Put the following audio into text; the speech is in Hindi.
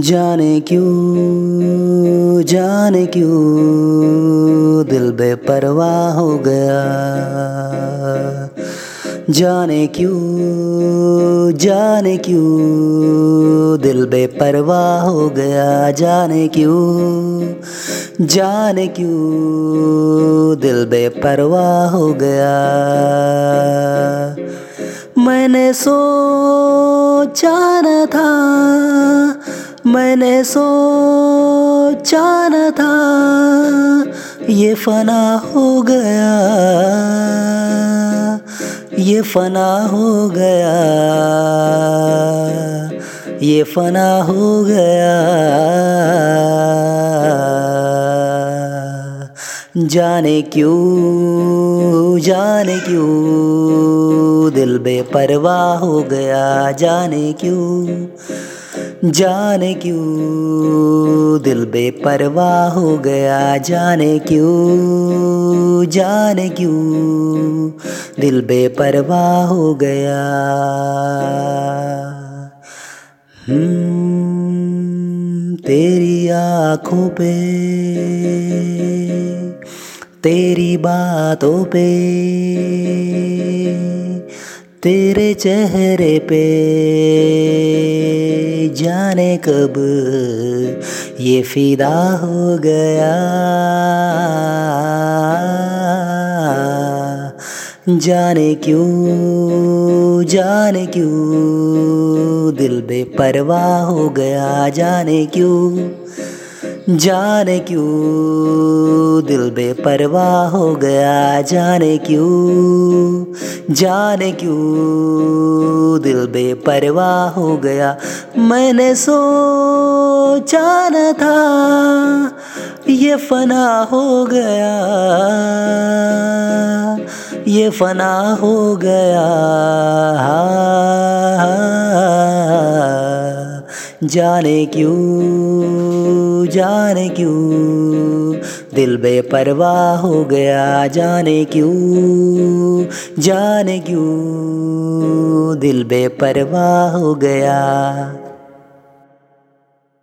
जाने क्यों जाने क्यों दिल बेपरवाह हो गया? जाने क्यों जाने क्यों, दिल बेपरवाह हो गया, जाने क्यों जाने क्यों, दिल बेपरवाह हो गया। मैंने सोचा न था, मैंने सोचा न था, ये फना हो गया। ये फना हो गया। ये फना हो गया। जाने क्यों जाने क्यों दिल बेपरवाह हो गया जाने क्यों जाने क्यों दिल बेपरवाह हो गया जाने क्यों जाने क्यों दिल बेपरवाह हो गया। हम्म, तेरी आँखों पे तेरी बातों पे, तेरे चेहरे पे जाने कब ये फिदा हो गया। जाने क्यों जाने क्यों दिल बेपरवाह हो गया। जाने क्यों जाने क्यों दिल बेपरवाह हो गया, जाने क्यों जाने क्यों दिल बेपरवाह हो गया। मैंने सोचा न था, ये फना हो गया, ये फना हो गया। जाने क्यों जाने क्यों? दिल बेपरवाह हो गया, जाने क्यों? जाने क्यों? दिल बेपरवाह हो गया।